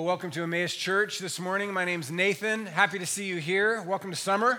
Well, welcome to Emmaus Church this morning. My name's Nathan. Happy to see you here. Welcome to summer.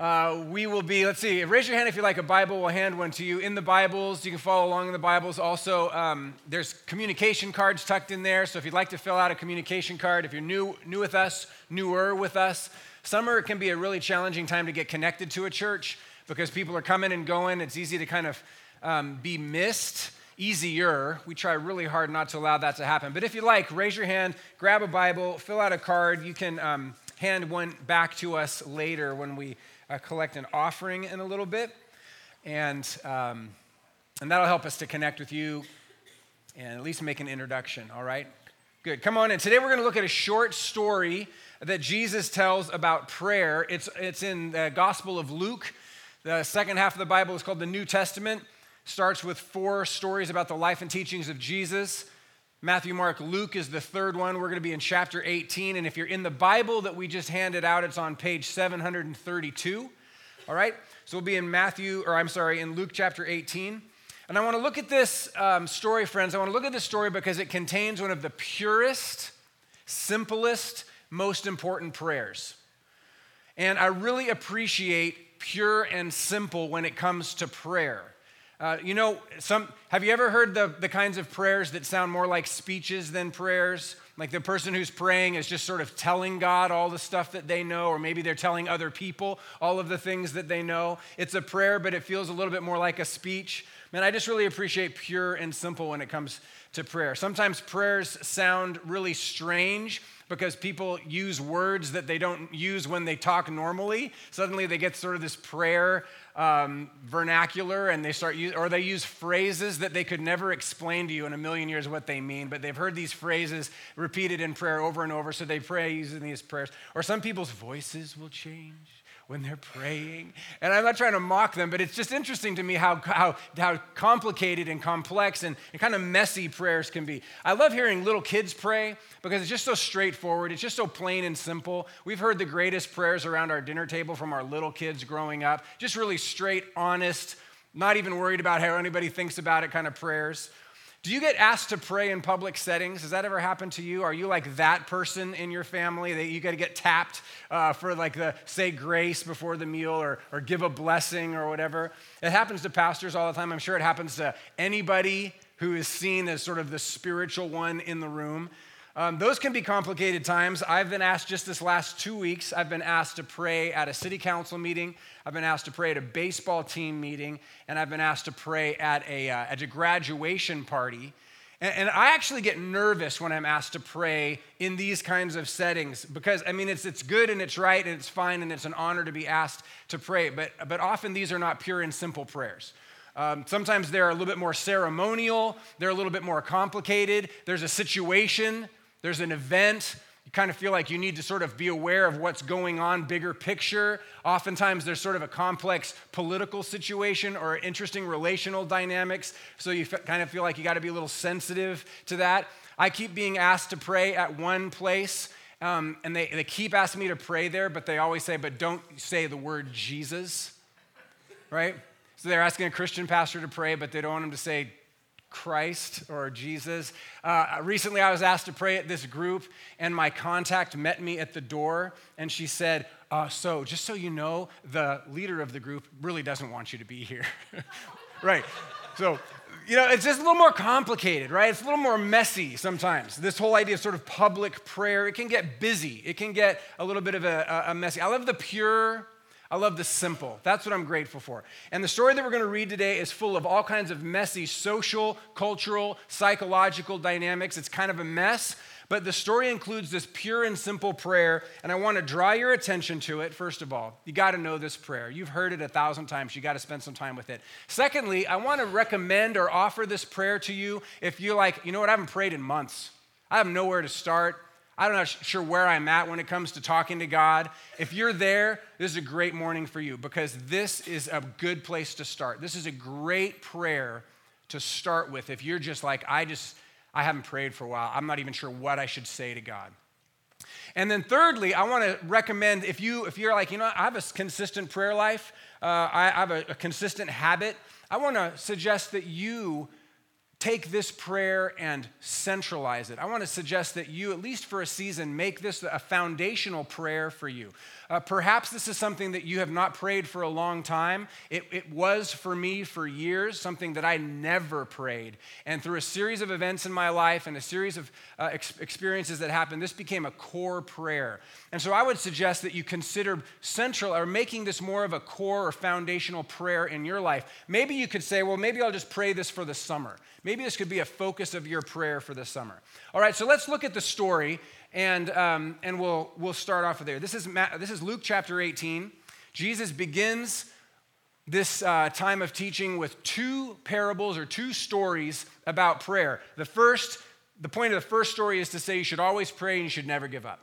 Uh, we will be, let's see, raise your hand if you like a Bible. We'll hand one to you. In the Bibles, you can follow along in the Bibles. Also, um, there's communication cards tucked in there. So if you'd like to fill out a communication card, if you're new, new with us, newer with us, summer can be a really challenging time to get connected to a church because people are coming and going. It's easy to kind of um, be missed easier. We try really hard not to allow that to happen. But if you like, raise your hand, grab a Bible, fill out a card. You can um, hand one back to us later when we uh, collect an offering in a little bit. And, um, and that'll help us to connect with you and at least make an introduction, all right? Good. Come on in. Today we're going to look at a short story that Jesus tells about prayer. It's, it's in the Gospel of Luke. The second half of the Bible is called the New Testament starts with four stories about the life and teachings of Jesus. Matthew, Mark, Luke is the third one. We're going to be in chapter 18. And if you're in the Bible that we just handed out, it's on page 732. All right? So we'll be in Matthew, or I'm sorry, in Luke chapter 18. And I want to look at this um, story, friends. I want to look at this story because it contains one of the purest, simplest, most important prayers. And I really appreciate pure and simple when it comes to prayer. Uh, you know, some, have you ever heard the, the kinds of prayers that sound more like speeches than prayers? Like the person who's praying is just sort of telling God all the stuff that they know, or maybe they're telling other people all of the things that they know. It's a prayer, but it feels a little bit more like a speech. Man, I just really appreciate pure and simple when it comes to prayer. Sometimes prayers sound really strange because people use words that they don't use when they talk normally. Suddenly they get sort of this prayer um, vernacular and they start use, or they use phrases that they could never explain to you in a million years what they mean, but they've heard these phrases repeated in prayer over and over, so they pray using these prayers. Or some people's voices will change when they're praying. And I'm not trying to mock them, but it's just interesting to me how, how, how complicated and complex and, and kind of messy prayers can be. I love hearing little kids pray because it's just so straightforward. It's just so plain and simple. We've heard the greatest prayers around our dinner table from our little kids growing up, just really straight, honest, not even worried about how anybody thinks about it kind of prayers. Do you get asked to pray in public settings? Has that ever happened to you? Are you like that person in your family that you got to get tapped uh, for like the say grace before the meal or, or give a blessing or whatever? It happens to pastors all the time. I'm sure it happens to anybody who is seen as sort of the spiritual one in the room. Um, those can be complicated times. I've been asked just this last two weeks, I've been asked to pray at a city council meeting, I've been asked to pray at a baseball team meeting, and I've been asked to pray at a, uh, at a graduation party. And, and, I actually get nervous when I'm asked to pray in these kinds of settings because, I mean, it's, it's good and it's right and it's fine and it's an honor to be asked to pray, but, but often these are not pure and simple prayers. Um, sometimes they're a little bit more ceremonial, they're a little bit more complicated. There's a situation there's an event, you kind of feel like you need to sort of be aware of what's going on, bigger picture. Oftentimes, there's sort of a complex political situation or interesting relational dynamics, so you kind of feel like you got to be a little sensitive to that. I keep being asked to pray at one place, um, and they, they keep asking me to pray there, but they always say, but don't say the word Jesus, right? So they're asking a Christian pastor to pray, but they don't want him to say Christ or Jesus. Uh, recently, I was asked to pray at this group, and my contact met me at the door, and she said, uh, So, just so you know, the leader of the group really doesn't want you to be here. right. So, you know, it's just a little more complicated, right? It's a little more messy sometimes. This whole idea of sort of public prayer, it can get busy. It can get a little bit of a, a messy. I love the pure I love the simple. That's what I'm grateful for. And the story that we're going to read today is full of all kinds of messy social, cultural, psychological dynamics. It's kind of a mess, but the story includes this pure and simple prayer, and I want to draw your attention to it. First of all, you got to know this prayer. You've heard it a thousand times, you got to spend some time with it. Secondly, I want to recommend or offer this prayer to you if you're like, you know what, I haven't prayed in months. I have nowhere to start. I'm not know sure where I'm at when it comes to talking to God. If you're there, this is a great morning for you because this is a good place to start. This is a great prayer to start with. If you're just like, I just, I haven't prayed for a while, I'm not even sure what I should say to God. And then thirdly, I want to recommend if you if you're like, you know, I have a consistent prayer life, uh, I have a, a consistent habit. I want to suggest that you take this prayer and centralize it. I want to suggest that you, at least for a season, make this a foundational prayer for you. Uh, perhaps this is something that you have not prayed for a long time. It, it was for me for years, something that I never prayed. And through a series of events in my life and a series of uh, ex- experiences that happened, this became a core prayer. And so I would suggest that you consider central or making this more of a core or foundational prayer in your life. Maybe you could say, well, maybe I'll just pray this for the summer. Maybe this could be a focus of your prayer for the summer. All right, so let's look at the story and, um, and we'll, we'll start off there. This is, this is Luke chapter 18. Jesus begins this uh, time of teaching with two parables or two stories about prayer. The first, the point of the first story is to say you should always pray and you should never give up.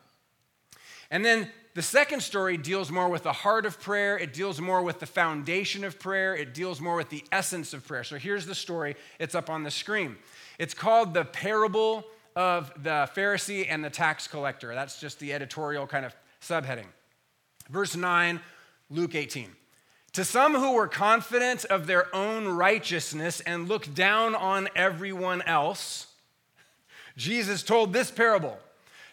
And then the second story deals more with the heart of prayer. It deals more with the foundation of prayer. It deals more with the essence of prayer. So here's the story. It's up on the screen. It's called the parable of the Pharisee and the tax collector. That's just the editorial kind of subheading. Verse 9, Luke 18. To some who were confident of their own righteousness and looked down on everyone else, Jesus told this parable.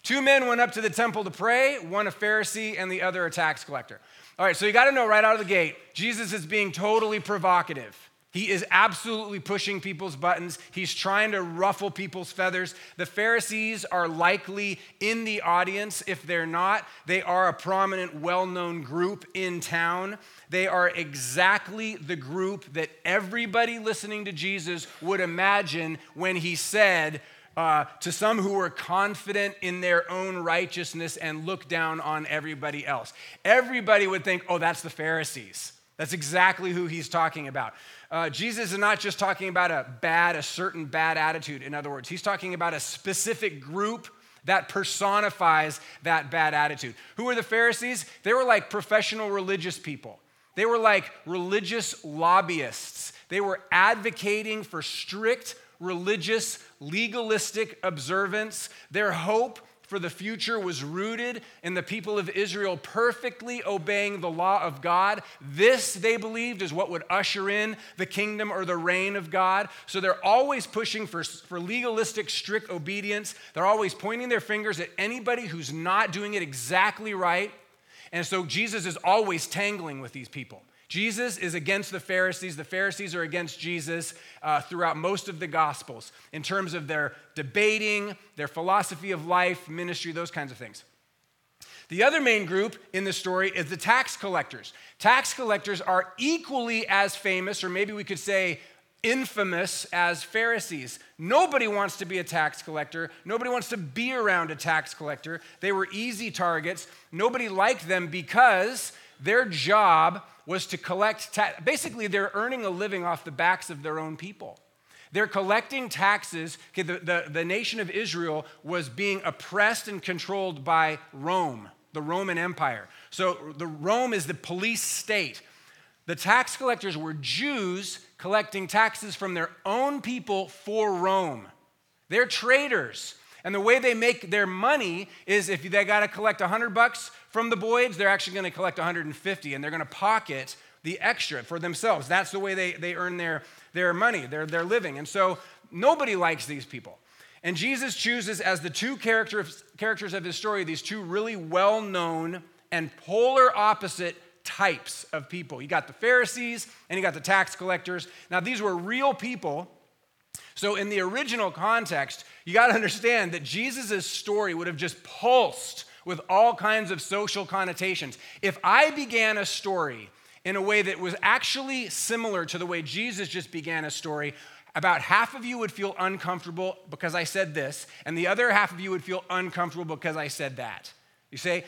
Two men went up to the temple to pray, one a Pharisee and the other a tax collector. All right, so you got to know right out of the gate, Jesus is being totally provocative. He is absolutely pushing people's buttons. He's trying to ruffle people's feathers. The Pharisees are likely in the audience. If they're not, they are a prominent, well known group in town. They are exactly the group that everybody listening to Jesus would imagine when he said, uh, to some who were confident in their own righteousness and look down on everybody else. Everybody would think, oh, that's the Pharisees. That's exactly who he's talking about. Uh, Jesus is not just talking about a bad, a certain bad attitude, in other words, he's talking about a specific group that personifies that bad attitude. Who were the Pharisees? They were like professional religious people, they were like religious lobbyists. They were advocating for strict religious, legalistic observance. Their hope for the future was rooted in the people of Israel perfectly obeying the law of God. This, they believed, is what would usher in the kingdom or the reign of God. So they're always pushing for, for legalistic, strict obedience. They're always pointing their fingers at anybody who's not doing it exactly right. And so Jesus is always tangling with these people. Jesus is against the Pharisees. The Pharisees are against Jesus uh, throughout most of the Gospels in terms of their debating, their philosophy of life, ministry, those kinds of things. The other main group in the story is the tax collectors. Tax collectors are equally as famous, or maybe we could say infamous, as Pharisees. Nobody wants to be a tax collector. Nobody wants to be around a tax collector. They were easy targets. Nobody liked them because their job was to collect, basically, they're earning a living off the backs of their own people. They're collecting taxes. Okay, the, the, the nation of Israel was being oppressed and controlled by Rome, the Roman Empire. So the Rome is the police state. The tax collectors were Jews collecting taxes from their own people for Rome. They're traitors. And the way they make their money is if they got to collect 100 bucks from the Boyds, they're actually going to collect 150 and they're going to pocket the extra for themselves. That's the way they, they earn their, their money, their, their living. And so nobody likes these people. And Jesus chooses as the two characters, characters of his story these two really well known and polar opposite types of people. You got the Pharisees and you got the tax collectors. Now, these were real people so, in the original context, you got to understand that Jesus' story would have just pulsed with all kinds of social connotations. If I began a story in a way that was actually similar to the way Jesus just began a story, about half of you would feel uncomfortable because I said this, and the other half of you would feel uncomfortable because I said that. You say,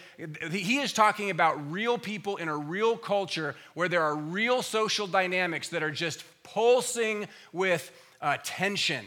he is talking about real people in a real culture where there are real social dynamics that are just pulsing with uh, tension.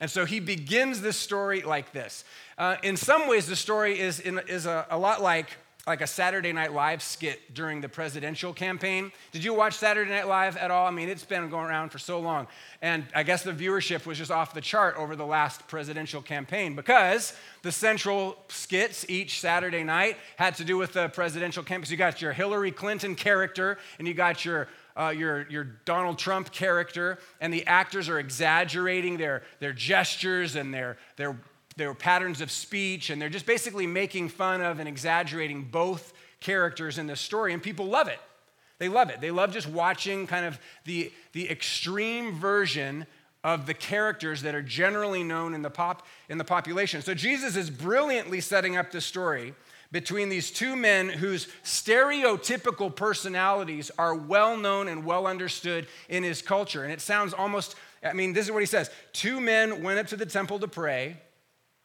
And so he begins this story like this. Uh, in some ways, the story is, in, is a, a lot like, like a Saturday Night Live skit during the presidential campaign. Did you watch Saturday Night Live at all? I mean, it's been going around for so long. And I guess the viewership was just off the chart over the last presidential campaign because the central skits each Saturday night had to do with the presidential campaign. So you got your Hillary Clinton character and you got your uh, your, your Donald Trump character, and the actors are exaggerating their, their gestures and their, their, their patterns of speech, and they're just basically making fun of and exaggerating both characters in this story, and people love it. They love it. They love just watching kind of the, the extreme version of the characters that are generally known in the, pop, in the population. So Jesus is brilliantly setting up this story between these two men whose stereotypical personalities are well known and well understood in his culture. And it sounds almost, I mean, this is what he says Two men went up to the temple to pray,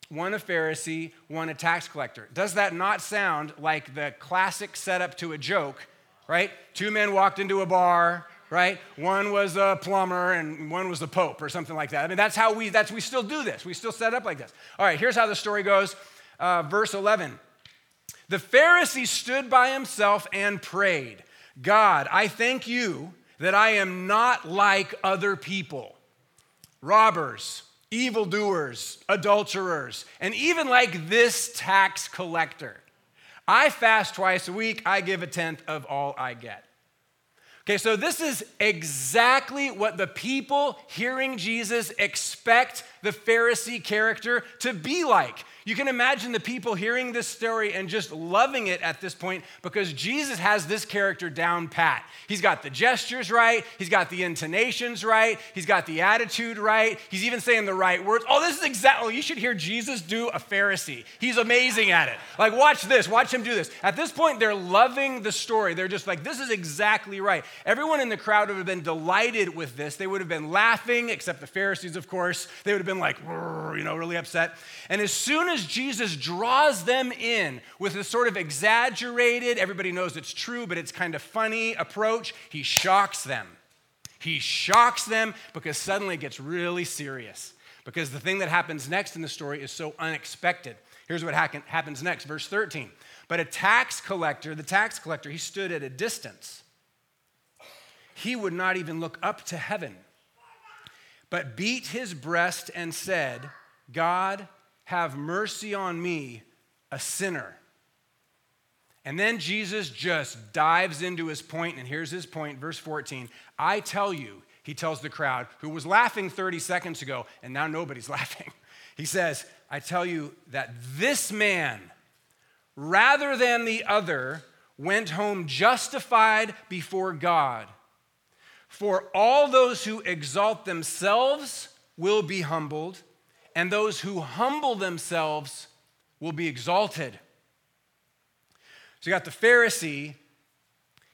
one a Pharisee, one a tax collector. Does that not sound like the classic setup to a joke, right? Two men walked into a bar. Right? One was a plumber and one was the pope or something like that. I mean, that's how we, that's, we still do this. We still set up like this. All right, here's how the story goes. Uh, verse 11. The Pharisee stood by himself and prayed, God, I thank you that I am not like other people, robbers, evildoers, adulterers, and even like this tax collector. I fast twice a week, I give a tenth of all I get. Okay, so this is exactly what the people hearing Jesus expect the Pharisee character to be like. You can imagine the people hearing this story and just loving it at this point because Jesus has this character down pat. He's got the gestures right, he's got the intonations right, he's got the attitude right, he's even saying the right words. Oh, this is exactly, oh, you should hear Jesus do a Pharisee. He's amazing at it. Like, watch this, watch him do this. At this point, they're loving the story. They're just like, this is exactly right. Everyone in the crowd would have been delighted with this. They would have been laughing, except the Pharisees, of course. They would have been like, you know, really upset. And as soon as Jesus draws them in with a sort of exaggerated, everybody knows it's true, but it's kind of funny approach, he shocks them. He shocks them because suddenly it gets really serious. Because the thing that happens next in the story is so unexpected. Here's what happens next, verse 13. But a tax collector, the tax collector, he stood at a distance. He would not even look up to heaven, but beat his breast and said, God, have mercy on me, a sinner. And then Jesus just dives into his point, and here's his point, verse 14. I tell you, he tells the crowd who was laughing 30 seconds ago, and now nobody's laughing. He says, I tell you that this man, rather than the other, went home justified before God. For all those who exalt themselves will be humbled and those who humble themselves will be exalted. So you got the Pharisee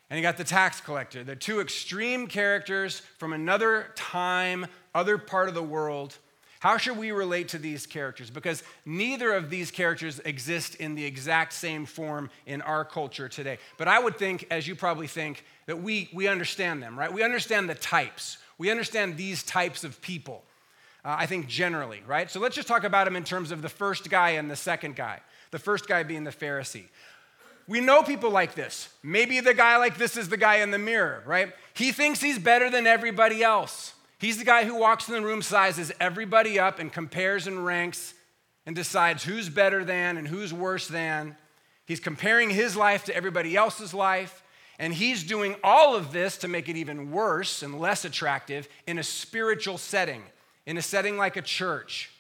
and you got the tax collector. They're two extreme characters from another time, other part of the world. How should we relate to these characters? Because neither of these characters exist in the exact same form in our culture today. But I would think, as you probably think, that we, we understand them, right? We understand the types. We understand these types of people uh, I think generally, right? So let's just talk about him in terms of the first guy and the second guy. The first guy being the Pharisee. We know people like this. Maybe the guy like this is the guy in the mirror, right? He thinks he's better than everybody else. He's the guy who walks in the room, sizes everybody up, and compares and ranks and decides who's better than and who's worse than. He's comparing his life to everybody else's life. And he's doing all of this to make it even worse and less attractive in a spiritual setting in a setting like a church.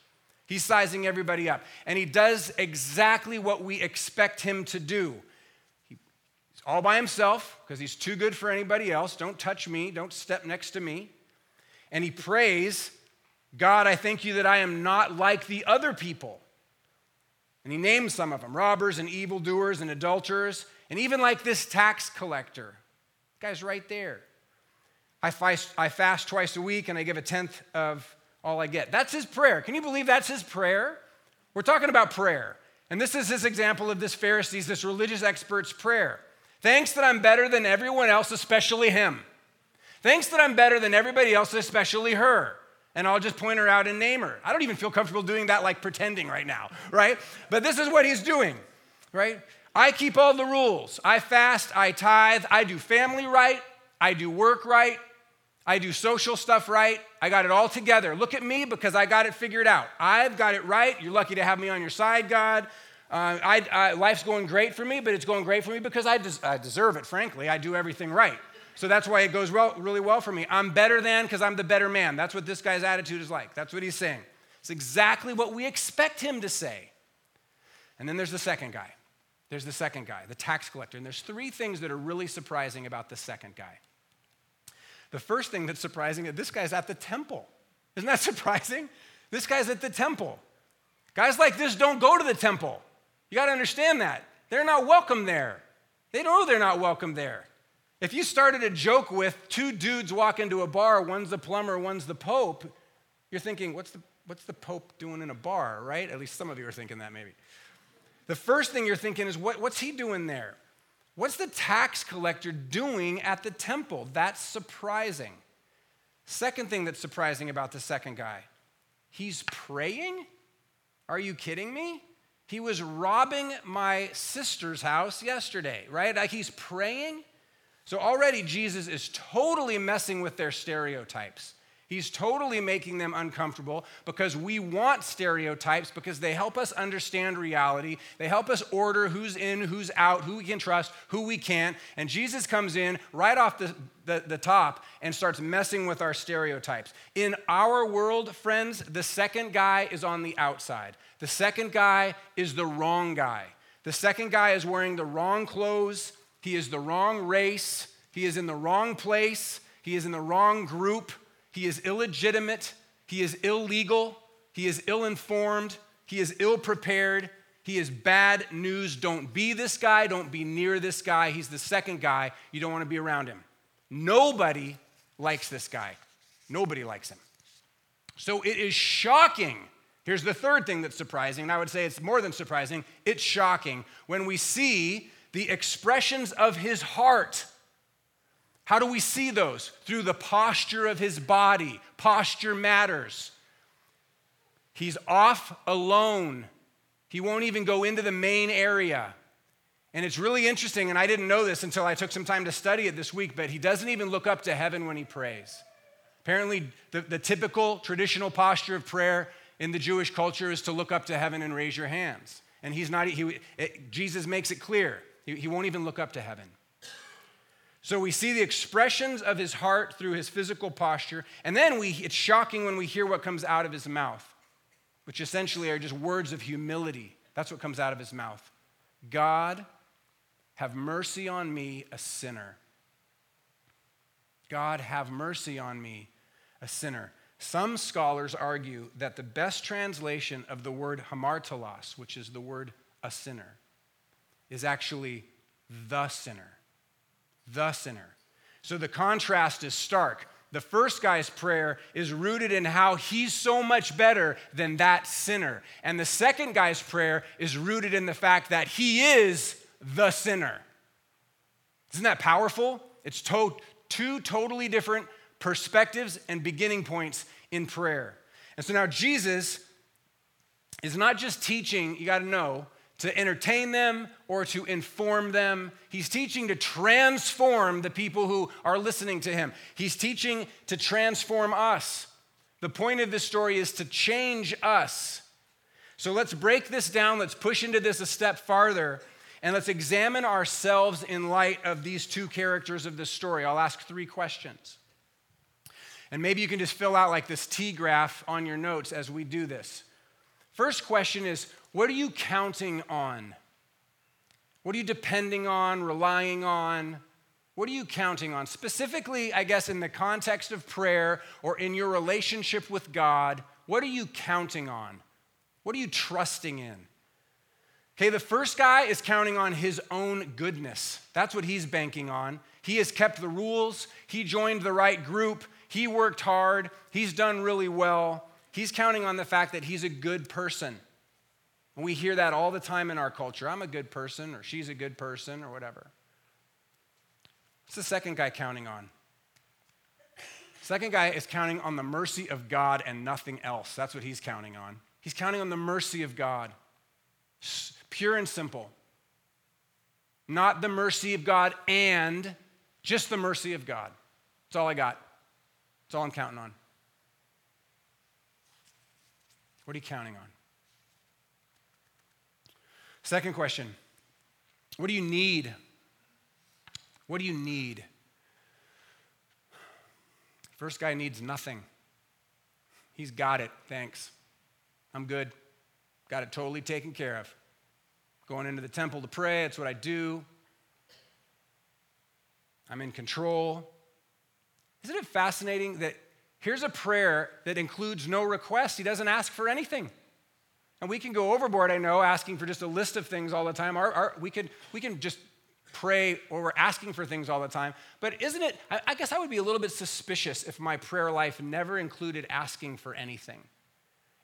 He's sizing everybody up. And he does exactly what we expect him to do. He's all by himself because he's too good for anybody else. Don't touch me. Don't step next to me. And he prays, God, I thank you that I am not like the other people. And he names some of them robbers and evildoers and adulterers, and even like this tax collector. guy's right there. I fast, I fast twice a week and I give a tenth of all I get. That's his prayer. Can you believe that's his prayer? We're talking about prayer. And this is his example of this Pharisee's, this religious expert's prayer. Thanks that I'm better than everyone else, especially him. Thanks that I'm better than everybody else, especially her. And I'll just point her out and name her. I don't even feel comfortable doing that like pretending right now, right? But this is what he's doing, right? I keep all the rules. I fast, I tithe, I do family right, I do work right, I do social stuff right. I got it all together. Look at me because I got it figured out. I've got it right. You're lucky to have me on your side, God. Uh, I, I, life's going great for me, but it's going great for me because I, des- I deserve it, frankly. I do everything right. so that's why it goes well, really well for me. I'm better than because I'm the better man. That's what this guy's attitude is like. That's what he's saying. It's exactly what we expect him to say. And then there's the second guy. There's the second guy, the tax collector. And there's three things that are really surprising about the second guy. The first thing that's surprising is this guy's at the temple. Isn't that surprising? This guy's at the temple. Guys like this don't go to the temple. You got to understand that. They're not welcome there. They know they're not welcome there. If you started a joke with two dudes walk into a bar, one's the plumber, one's the pope, you're thinking, what's the, what's the pope doing in a bar, right? At least some of you are thinking that maybe. The first thing you're thinking is, what, what's he doing there? What's the tax collector doing at the temple? That's surprising. Second thing that's surprising about the second guy, he's praying? Are you kidding me? He was robbing my sister's house yesterday, right? Like he's praying. So already Jesus is totally messing with their stereotypes. He's totally making them uncomfortable because we want stereotypes because they help us understand reality. They help us order who's in, who's out, who we can trust, who we can't. And Jesus comes in right off the, the, the top and starts messing with our stereotypes. In our world, friends, the second guy is on the outside. The second guy is the wrong guy. The second guy is wearing the wrong clothes. He is the wrong race. He is in the wrong place. He is in the wrong group. He is illegitimate. He is illegal. He is ill informed. He is ill prepared. He is bad news. Don't be this guy. Don't be near this guy. He's the second guy. You don't want to be around him. Nobody likes this guy. Nobody likes him. So it is shocking. Here's the third thing that's surprising, and I would say it's more than surprising. It's shocking when we see the expressions of his heart. How do we see those? Through the posture of his body. Posture matters. He's off alone. He won't even go into the main area. And it's really interesting, and I didn't know this until I took some time to study it this week, but he doesn't even look up to heaven when he prays. Apparently, the, the typical traditional posture of prayer in the Jewish culture is to look up to heaven and raise your hands. And he's not, he, it, Jesus makes it clear he, he won't even look up to heaven. So we see the expressions of his heart through his physical posture, and then we, it's shocking when we hear what comes out of his mouth, which essentially are just words of humility. That's what comes out of his mouth. God, have mercy on me, a sinner. God, have mercy on me, a sinner. Some scholars argue that the best translation of the word hamartolos, which is the word a sinner, is actually the sinner. The sinner. So the contrast is stark. The first guy's prayer is rooted in how he's so much better than that sinner. And the second guy's prayer is rooted in the fact that he is the sinner. Isn't that powerful? It's to- two totally different perspectives and beginning points in prayer. And so now Jesus is not just teaching, you got to know, to entertain them or to inform them. He's teaching to transform the people who are listening to him. He's teaching to transform us. The point of this story is to change us. So let's break this down. Let's push into this a step farther and let's examine ourselves in light of these two characters of this story. I'll ask three questions. And maybe you can just fill out like this T graph on your notes as we do this. First question is what are you counting on? What are you depending on, relying on? What are you counting on? Specifically, I guess, in the context of prayer or in your relationship with God, what are you counting on? What are you trusting in? Okay, the first guy is counting on his own goodness. That's what he's banking on. He has kept the rules, he joined the right group, he worked hard, he's done really well. He's counting on the fact that he's a good person. And we hear that all the time in our culture. I'm a good person, or she's a good person, or whatever. What's the second guy counting on? Second guy is counting on the mercy of God and nothing else. That's what he's counting on. He's counting on the mercy of God. Pure and simple. Not the mercy of God and just the mercy of God. That's all I got. That's all I'm counting on. What are you counting on? Second question What do you need? What do you need? First guy needs nothing. He's got it. Thanks. I'm good. Got it totally taken care of. Going into the temple to pray, it's what I do. I'm in control. Isn't it fascinating that here's a prayer that includes no request? He doesn't ask for anything. And we can go overboard, I know, asking for just a list of things all the time. Our, our, we, can, we can just pray or we're asking for things all the time. But isn't it, I, I guess I would be a little bit suspicious if my prayer life never included asking for anything.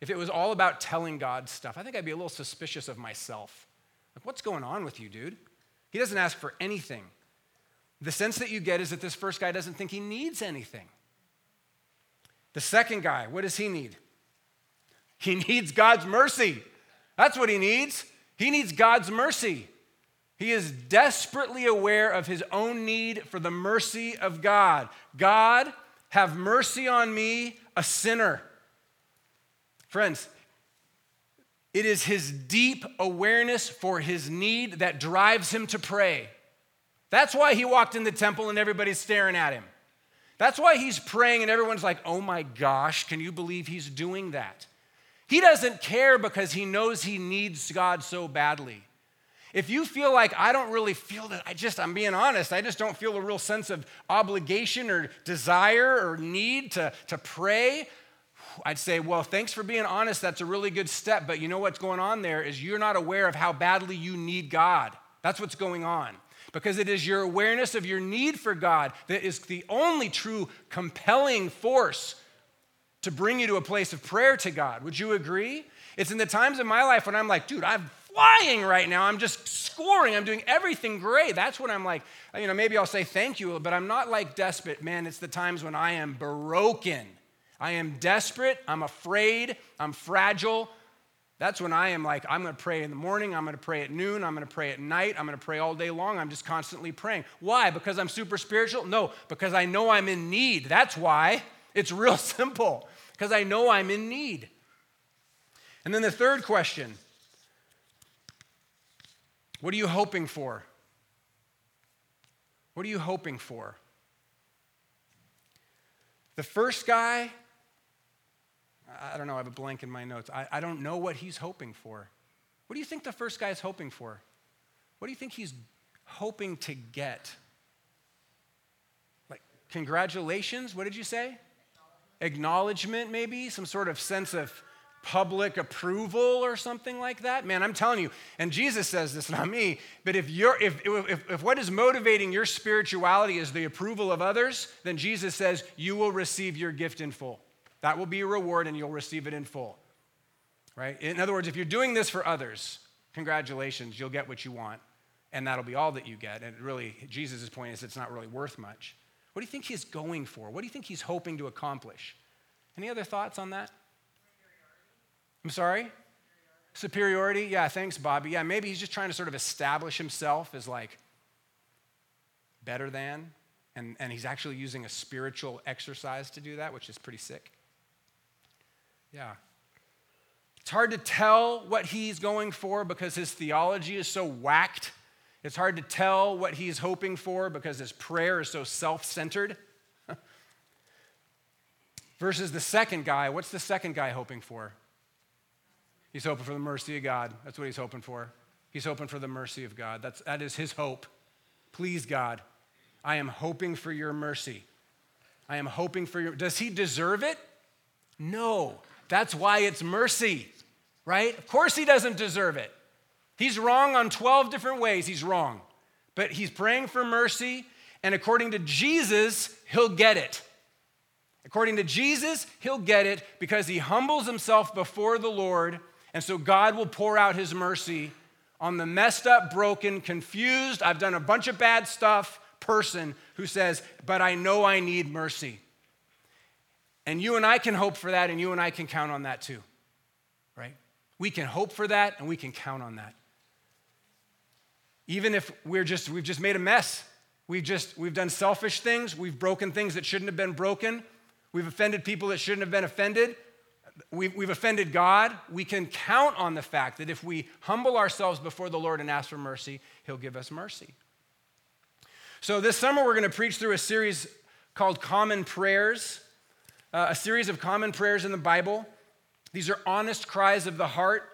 If it was all about telling God stuff, I think I'd be a little suspicious of myself. Like, what's going on with you, dude? He doesn't ask for anything. The sense that you get is that this first guy doesn't think he needs anything. The second guy, what does he need? He needs God's mercy. That's what he needs. He needs God's mercy. He is desperately aware of his own need for the mercy of God. God, have mercy on me, a sinner. Friends, it is his deep awareness for his need that drives him to pray. That's why he walked in the temple and everybody's staring at him. That's why he's praying and everyone's like, oh my gosh, can you believe he's doing that? He doesn't care because he knows he needs God so badly. If you feel like I don't really feel that, I just, I'm being honest, I just don't feel a real sense of obligation or desire or need to, to pray, I'd say, well, thanks for being honest. That's a really good step. But you know what's going on there is you're not aware of how badly you need God. That's what's going on. Because it is your awareness of your need for God that is the only true compelling force to bring you to a place of prayer to God. Would you agree? It's in the times of my life when I'm like, dude, I'm flying right now. I'm just scoring. I'm doing everything great. That's when I'm like, you know, maybe I'll say thank you, but I'm not like desperate. Man, it's the times when I am broken. I am desperate. I'm afraid. I'm fragile. That's when I am like, I'm going to pray in the morning. I'm going to pray at noon. I'm going to pray at night. I'm going to pray all day long. I'm just constantly praying. Why? Because I'm super spiritual? No, because I know I'm in need. That's why. It's real simple. Because I know I'm in need. And then the third question what are you hoping for? What are you hoping for? The first guy, I don't know, I have a blank in my notes. I, I don't know what he's hoping for. What do you think the first guy is hoping for? What do you think he's hoping to get? Like, congratulations, what did you say? Acknowledgement, maybe? Some sort of sense of public approval or something like that? Man, I'm telling you, and Jesus says this, not me, but if, you're, if, if, if what is motivating your spirituality is the approval of others, then Jesus says you will receive your gift in full. That will be a reward and you'll receive it in full. Right? In other words, if you're doing this for others, congratulations, you'll get what you want, and that'll be all that you get. And really, Jesus' point is it's not really worth much. What do you think he's going for? What do you think he's hoping to accomplish? Any other thoughts on that? I'm sorry? Superiority? Yeah, thanks, Bobby. Yeah, maybe he's just trying to sort of establish himself as like better than, and, and he's actually using a spiritual exercise to do that, which is pretty sick. Yeah. It's hard to tell what he's going for because his theology is so whacked. It's hard to tell what he's hoping for because his prayer is so self centered. Versus the second guy, what's the second guy hoping for? He's hoping for the mercy of God. That's what he's hoping for. He's hoping for the mercy of God. That's, that is his hope. Please, God, I am hoping for your mercy. I am hoping for your. Does he deserve it? No. That's why it's mercy, right? Of course he doesn't deserve it. He's wrong on 12 different ways. He's wrong. But he's praying for mercy, and according to Jesus, he'll get it. According to Jesus, he'll get it because he humbles himself before the Lord and so God will pour out his mercy on the messed up, broken, confused, I've done a bunch of bad stuff person who says, But I know I need mercy. And you and I can hope for that, and you and I can count on that too, right? We can hope for that, and we can count on that. Even if we're just, we've just made a mess. We've just, we've done selfish things. We've broken things that shouldn't have been broken. We've offended people that shouldn't have been offended we've, we've offended God, we can count on the fact that if we humble ourselves before the Lord and ask for mercy, He'll give us mercy. So, this summer, we're going to preach through a series called Common Prayers. uh, a series of common prayers in the Bible. These are honest cries of the heart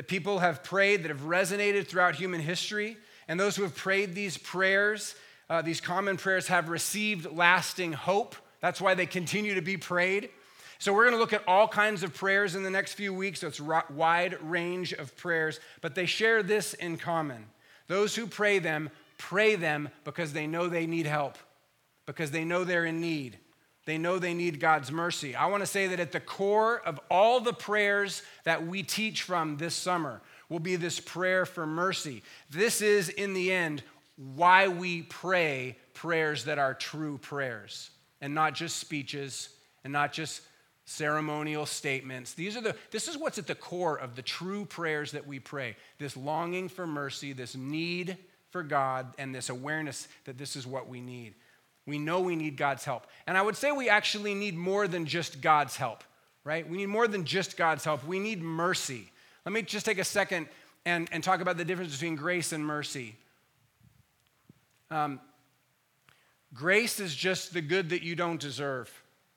that people have prayed that have resonated throughout human history. And those who have prayed these prayers, uh, these common prayers, have received lasting hope. That's why they continue to be prayed. So, we're going to look at all kinds of prayers in the next few weeks. So, it's a wide range of prayers, but they share this in common. Those who pray them, pray them because they know they need help, because they know they're in need. They know they need God's mercy. I want to say that at the core of all the prayers that we teach from this summer will be this prayer for mercy. This is, in the end, why we pray prayers that are true prayers and not just speeches and not just ceremonial statements. These are the, this is what's at the core of the true prayers that we pray this longing for mercy, this need for God, and this awareness that this is what we need. We know we need God's help. And I would say we actually need more than just God's help, right? We need more than just God's help. We need mercy. Let me just take a second and, and talk about the difference between grace and mercy. Um, grace is just the good that you don't deserve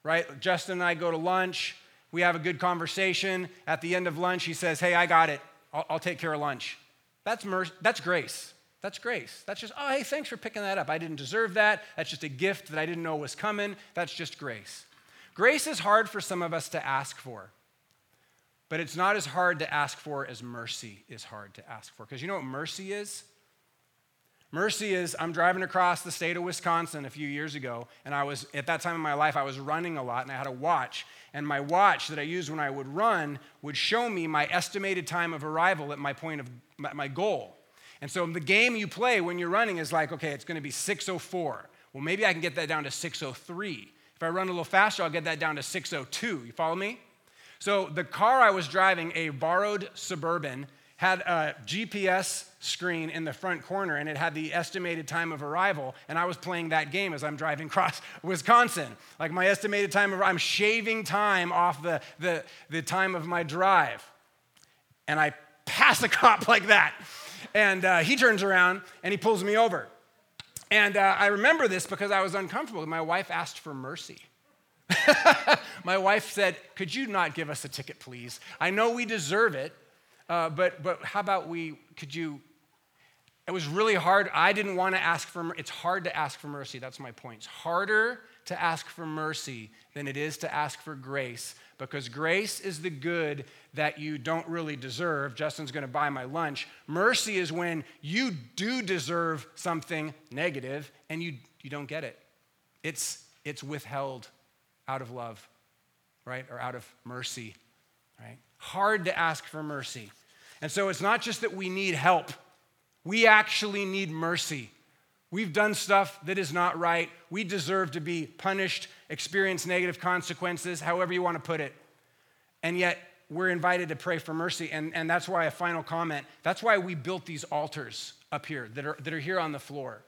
right? Justin and I go to lunch. We have a good conversation. At the end of lunch, he says, Hey, I got it. I'll, I'll take care of lunch. That's, mer- that's grace. That's grace. That's just, oh, hey, thanks for picking that up. I didn't deserve that. That's just a gift that I didn't know was coming. That's just grace. Grace is hard for some of us to ask for, but it's not as hard to ask for as mercy is hard to ask for. Because you know what mercy is? Mercy is I'm driving across the state of Wisconsin a few years ago, and I was, at that time in my life, I was running a lot, and I had a watch. And my watch that I used when I would run would show me my estimated time of arrival at my point of my goal. And so the game you play when you're running is like, okay, it's going to be 604. Well, maybe I can get that down to 603. If I run a little faster, I'll get that down to 602. You follow me? So the car I was driving, a borrowed Suburban, had a GPS screen in the front corner and it had the estimated time of arrival and i was playing that game as i'm driving across wisconsin like my estimated time of i'm shaving time off the, the, the time of my drive and i pass a cop like that and uh, he turns around and he pulls me over. And uh, i remember this because i was uncomfortable. My wife asked for mercy. My wife said could you not give us a ticket please? I know we deserve it uh, but, but how about we, could you, it was really hard. I didn't want to ask for, it's hard to ask for mercy. That's my point. It's harder to ask for mercy than it is to ask for grace because grace is the good that you don't really deserve. Justin's going to buy my lunch. Mercy is when you do deserve something negative and you, you don't get it. It's, it's withheld out of love, right? Or out of mercy, right? hard to ask for mercy. And so it's not just that we need help, we actually need mercy. We've done stuff that is not right. We deserve to be punished, experience negative consequences, however you want to put it. And yet, we're invited to pray for mercy. And, and that's why a final comment that's why we built these altars up here that are, that are here on the floor.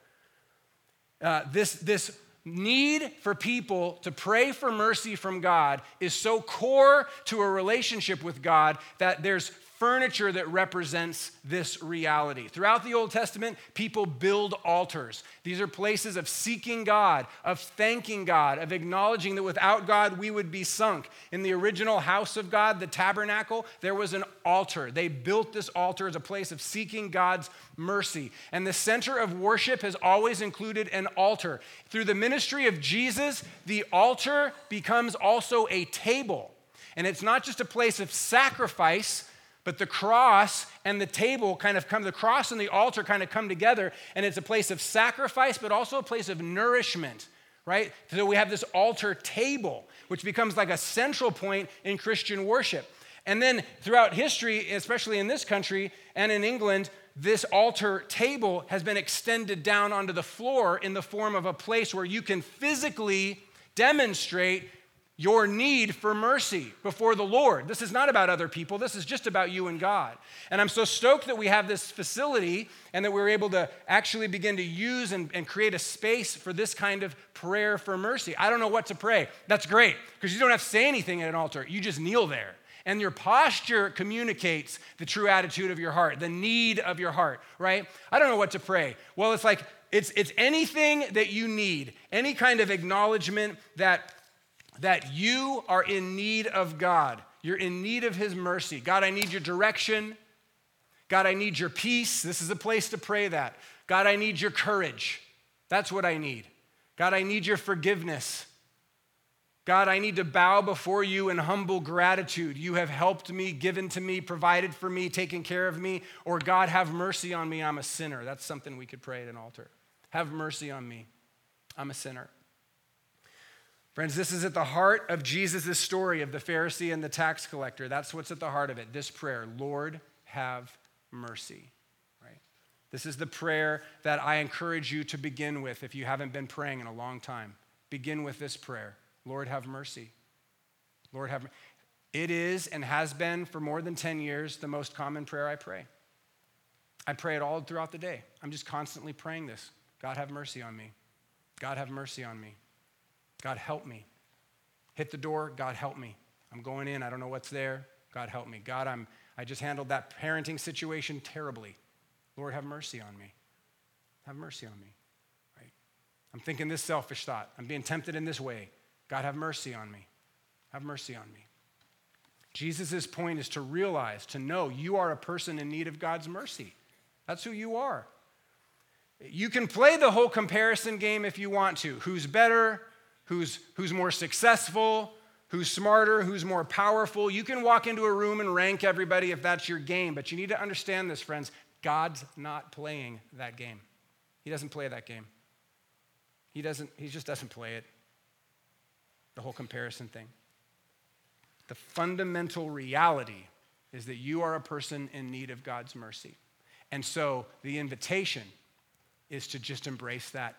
Uh, this, this need for people to pray for mercy from God is so core to a relationship with God that there's furniture that represents this reality. Throughout the Old Testament, people build altars. These are places of seeking God, of thanking God, of acknowledging that without God we would be sunk. In the original house of God, the tabernacle, there was an altar. They built this altar as a place of seeking God's mercy. And the center of worship has always included an altar. Through the ministry of Jesus, the altar becomes also a table. And it's not just a place of sacrifice but the cross and the table kind of come, the cross and the altar kind of come together, and it's a place of sacrifice, but also a place of nourishment, right? So we have this altar table, which becomes like a central point in Christian worship. And then throughout history, especially in this country and in England, this altar table has been extended down onto the floor in the form of a place where you can physically demonstrate your need for mercy before the Lord. This is not about other people, this is just about you and God. And I'm so stoked that we have this facility and that we're able to actually begin to use and, and create a space for this kind of prayer for mercy. I don't know what to pray. That's great because you don't have to say anything at an altar, you just kneel there. And your posture communicates the true attitude of your heart, the need of your heart, right? I don't know what to pray. Well, it's like, it's, it's anything that you need, any kind of acknowledgement that that you are in need of God. You're in need of His mercy. God, I need your direction. God, I need your peace. This is a place to pray that. God, I need your courage. That's what I need. God, I need your forgiveness. God, I need to bow before you in humble gratitude. You have helped me, given to me, provided for me, taken care of me. Or God, have mercy on me. I'm a sinner. That's something we could pray at an altar. Have mercy on me. I'm a sinner. Friends, this is at the heart of Jesus' story of the Pharisee and the tax collector. That's what's at the heart of it. This prayer, Lord, have mercy. Right? This is the prayer that I encourage you to begin with if you haven't been praying in a long time. Begin with this prayer. Lord, have mercy. Lord, have mercy. It is and has been for more than 10 years the most common prayer I pray. I pray it all throughout the day. I'm just constantly praying this God, have mercy on me. God, have mercy on me. God, help me. Hit the door, God, help me. I'm going in, I don't know what's there. God, help me. God, I'm, I just handled that parenting situation terribly. Lord, have mercy on me. Have mercy on me. Right? I'm thinking this selfish thought. I'm being tempted in this way. God, have mercy on me. Have mercy on me. Jesus' point is to realize, to know you are a person in need of God's mercy. That's who you are. You can play the whole comparison game if you want to. Who's better? Who's, who's more successful, who's smarter, who's more powerful. You can walk into a room and rank everybody if that's your game, but you need to understand this, friends. God's not playing that game. He doesn't play that game. He doesn't, he just doesn't play it. The whole comparison thing. The fundamental reality is that you are a person in need of God's mercy. And so the invitation is to just embrace that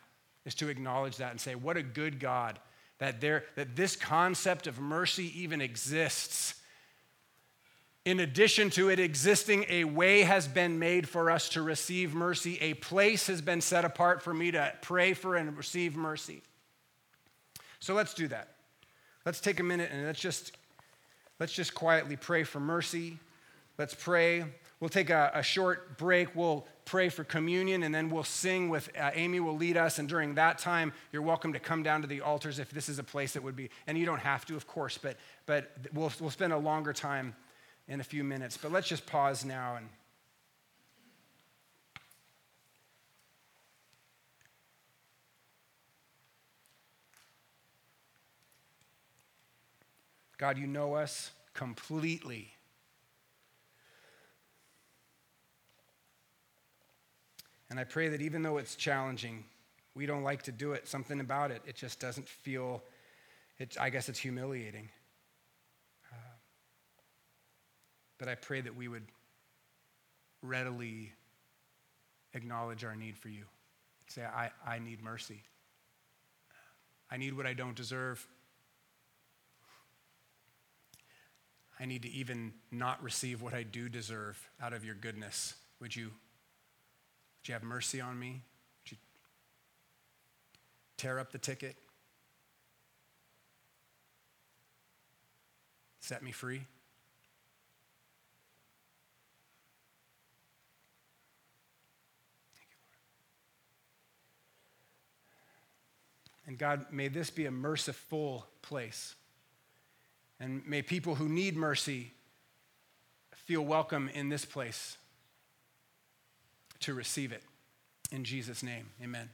is to acknowledge that and say, what a good God that, there, that this concept of mercy even exists. In addition to it existing, a way has been made for us to receive mercy. A place has been set apart for me to pray for and receive mercy. So let's do that. Let's take a minute and let's just let's just quietly pray for mercy. Let's pray. We'll take a, a short break. We'll pray for communion, and then we'll sing with uh, Amy will lead us. And during that time, you're welcome to come down to the altars if this is a place that would be, and you don't have to, of course, but, but we'll, we'll spend a longer time in a few minutes. But let's just pause now and. God, you know us completely. And I pray that even though it's challenging, we don't like to do it, something about it, it just doesn't feel, it, I guess it's humiliating. Uh, but I pray that we would readily acknowledge our need for you. Say, I, I need mercy. I need what I don't deserve. I need to even not receive what I do deserve out of your goodness. Would you would you have mercy on me? Would you tear up the ticket? Set me free? And God, may this be a merciful place. And may people who need mercy feel welcome in this place to receive it. In Jesus' name, amen.